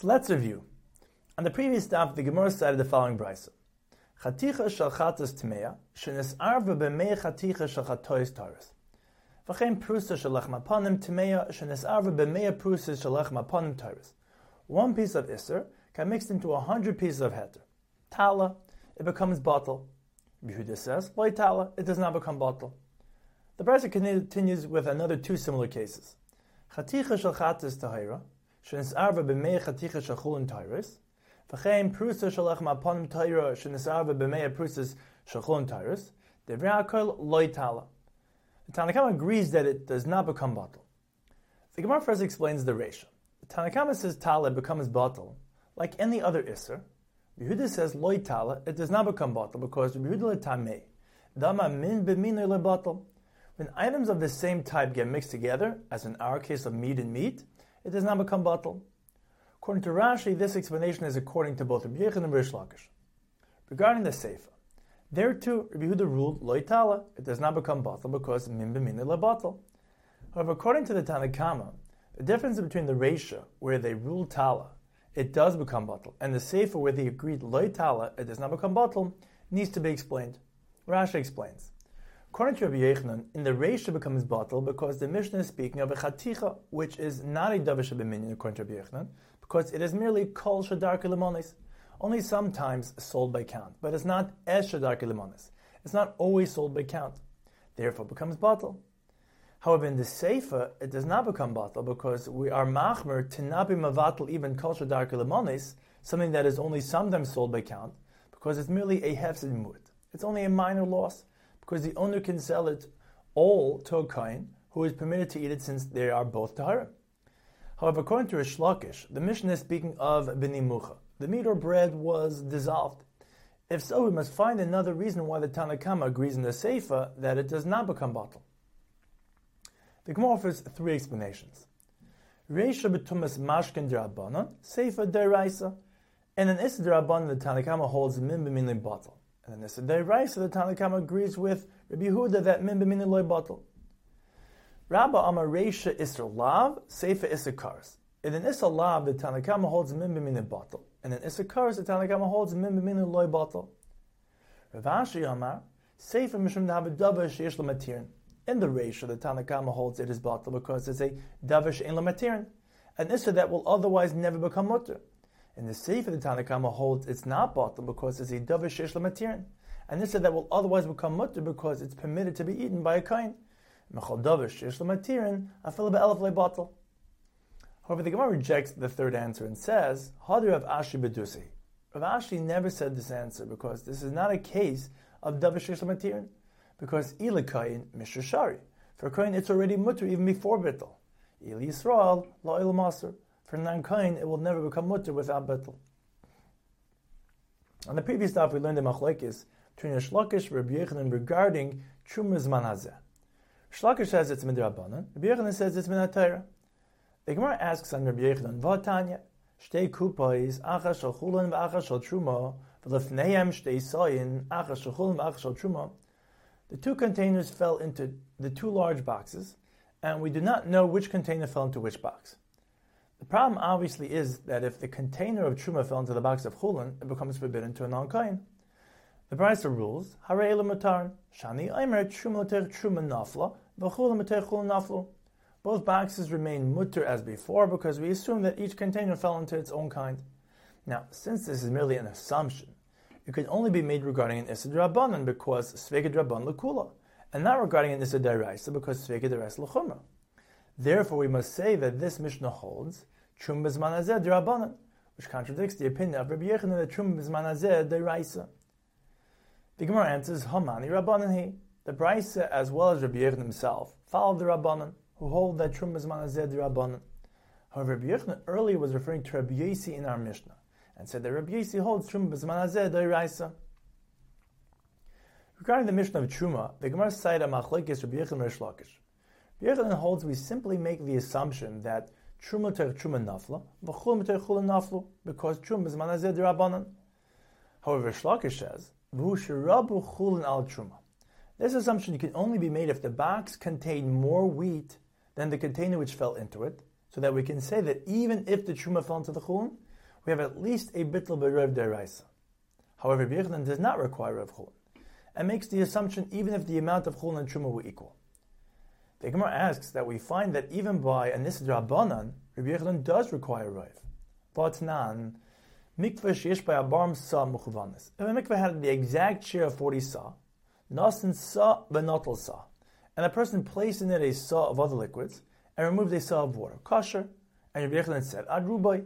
So let's review. On the previous stop, the Gemara cited the following brisa. Chaticha shel chatas tmeya, shenisarva b'mei chaticha shel chatois taris. V'chein prusa shel lechem aponim tmeya, shenisarva b'mei prusa shel lechem aponim. One piece of iser can mix into a hundred pieces of heter. Tala, it becomes bottle. Yehuda says, loy tala, it does not become bottle. The brisa continues with another two similar cases. Chaticha shel chatas tahira, shenisarva b'mei chaticha shel chulin taris. V'chein prusa shalach ma'aponim taira shenisarva b'mei prusas shachulin taris. Devrei hakol loy tala. The Tanakhama agrees that it does not become bottle. The Gemara first explains the ratio. The Tanakhama says tala becomes bottle like any other iser. Yehuda says loy tala, it does not become bottle because Yehuda letamei. Dama min b'minoi lebottle. When items of the same type get mixed together, as in our case of meat and meat, it does not become bottle. According to Rashi, this explanation is according to both Rabbi Yechon and Rish Lakish. Regarding the Seifa, there too, Rabbi Yehuda ruled loitala, it does not become bottle because min b'minoi lebottle. However, according to the Tanakhama, the difference between the Resha, where they rule tala, it does become bottle, and the Seifa, where they agreed loitala, it does not become bottle, needs to be explained. Rashi explains. According to Rabbi Yochanan, in the Reisha becomes bottle because the Mishnah is speaking of a chaticha, which is not a davish b'minyan according to Rabbi Yochanan, because it is merely kol shadar limonis, only sometimes sold by count, but it's not es shadar limonis. It's not always sold by count. Therefore, becomes bottle. However, in the Seifa, it does not become bottle because we are machmer to not be mavatal even kol shadar limonis, something that is only sometimes sold by count, because it's merely a hefsid mut. It's only a minor loss because the owner can sell it all to a kohen who is permitted to eat it since they are both tahara. However, according to Rish Lakish, the Mishnah is speaking of benimucha. The meat or bread was dissolved. If so, we must find another reason why the Tanakhama agrees in the Seifa that it does not become bottle. The Gemara offers three explanations. Reisha betumas mashkin drabanan, Seifa deraisa. And an Issa drabanan, the Tanakhama holds min b'minli bottle. And then Issa deraisa, the Tanakhama agrees with Rabbi Yehuda that min b'minli loy bottle. Rabba Amar Reisha Isser Lav, Seifa Isser Kars. In an Isser Lav, the Tanakama holds Mim B'min bottle. And in Isser Kars, the Tanakama holds Mim B'min loy bottle. Rav Ashi Amar, Seifa Mishum Nahavadava Sheish Lamatirin. In the Reisha, the Tanakama holds it is bottle because it's a Davish in Lamatirin. An Isser that will otherwise never become mutter. In the Seifa, of the Tanakama holds it's not bottle because it's a Davish Sheish And this Isser that will otherwise become mutter because it's permitted to be eaten by a kain. However, the Gemara rejects the third answer and says, Hadr of Ashi Bedusi. Rav Ashi never said this answer because this is not a case of Davish Matirin, because Ilakayin Mishra Shari. For Kain, it's already mutter even before Bittel. Il Yisrael, La Il. For Kain, it will never become mutter without betel. On the previous stuff, we learned the Machlekes between Shlakish Rabbi Yochanan regarding Trumaz Manazeh. Shlakish says it's midrabanan. Rabbi Yochanan says it's minatayra. The Gemara asks on Rabbi Yechanan, "Vatanya shtei kupais achas shel v'achas shel truma shtei soyin achas shel v'achas shel truma." The two containers fell into the two large boxes, and we do not know which container fell into which box. The problem obviously is that if the container of truma fell into the box of chulin, it becomes forbidden to a non-kain. The Brisa rules, Hare Mataran, Shani Aimer Truma Nafla, Vachula Chul Naflu. Both boxes remain mutter as before because we assume that each container fell into its own kind. Now, since this is merely an assumption, it could only be made regarding an Isad Rabbanan because Svekid Rabban Lakula, and not regarding an Daraisa because Svekid Darais Lachumra. Therefore, we must say that this Mishnah holds Trum Bizmanazeh Rabbanan, which contradicts the opinion of Rabbi Yochanan that Trum Bizmanazeh Daraisa. The Gemara answers, Hamani Rabbanan he. The Brisa, as well as Rabbi Yechon himself, follow the Rabbanan, who hold that Trum is Manazed Rabbanan. However, Rabbi Yechon earlier was referring to Rabbi Yesi in our Mishnah, and said that Rabbi Yesi holds Trum is Manazed Raisa. Regarding the Mishnah of Truma, the Gemara cited a machlekes Rabbi Yechon Rish. Rabbi holds we simply make the assumption that Truma ter Truma nafla, v'chul ter chul naflu, because Truma is Manazed Rabbanan. However, Shlakish says, this assumption can only be made if the box contained more wheat than the container which fell into it, so that we can say that even if the truma fell into the chulin, we have at least a bitl berev deraisa. However, Rabbi does not require Rav Chulin, and makes the assumption even if the amount of Chulin and Truma were equal. The Gemara asks that we find that even by a Nisidra Banan, Rabbi does require Rav. Vatnan, mikveh sheish by abarm sa muchavanis. If a mikveh had the exact share of 40 sa, nasin sa benotl sa, and a person placed in it a sa of other liquids, and removed a sa of water, kosher, and Rabbi Yechlan said, ad rubai,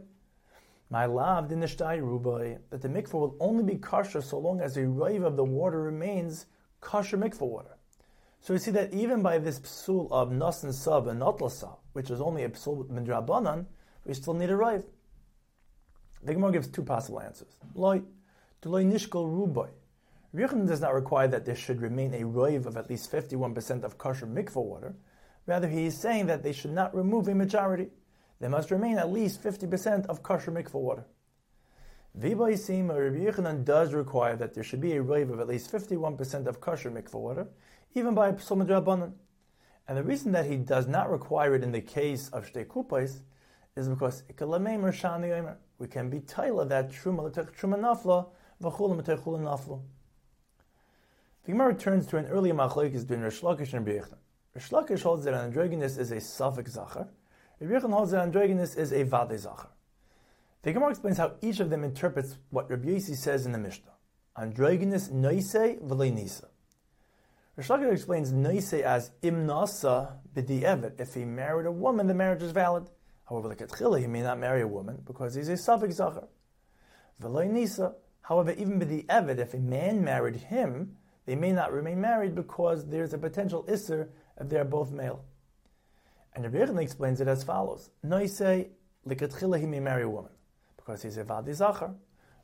my love the nishtai rubai, that the mikveh will only be kosher so long as a rave of the water remains kosher mikveh water. So we see that even by this psul of nasin sab and notlasa, which is only a psul midrabanan, we still need a rave. The Gemara gives two possible answers. Loi, loy nishkal rubai. Yochanan does not require that there should remain a rave of at least 51% of kosher mikvah water. Rather, he is saying that they should not remove a majority there must remain at least 50% of kosher mikvah water. Vibaysim or Rabbi Yochanan does require that there should be a rave of at least 51% of kosher mikvah water, even by Psalm Rabbanan. And the reason that he does not require it in the case of Shtei Kupais is because we can be taila that truma truma nafla v'chulam chula nafla. The Gemara returns to an earlier machlokes between Rish Lakish and Rabbi Lakish holds that androgynous is a suffix zachar, Rabbi Yechon holds that androgynous is a vade zacher. The Gemara explains how each of them interprets what Rabbi Yossi says in the Mishnah. Androgynous noise v'lei nisa. Rish Lakish explains noise as imnasa b'di'evet. If he married a woman, the marriage is valid. However, like at he may not marry a woman because he's a suffix zacher. V'lei nisa. However, even b'di'evet, if a man married him, they may not remain married because there's a potential isser if they are both male. And Rabbi explains it as follows: Noise likatchila he may marry a woman because he's a vadi zachar.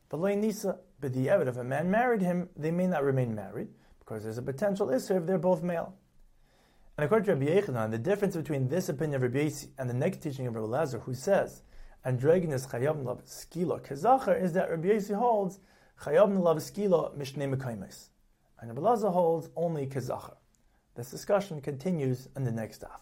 But nisa, the if a man married him, they may not remain married because there's a potential isser if they're both male. And according to Rabbi Yochanan, the difference between this opinion of Rabbi Yossi and the next teaching of Rabbi Lazar, who says androgynous chayav lav skila kezachar, is that Rabbi Yossi holds chayav lav skila mishnei mekaymes, and Rabbi Lazar holds only kezachar. This discussion continues in the next half.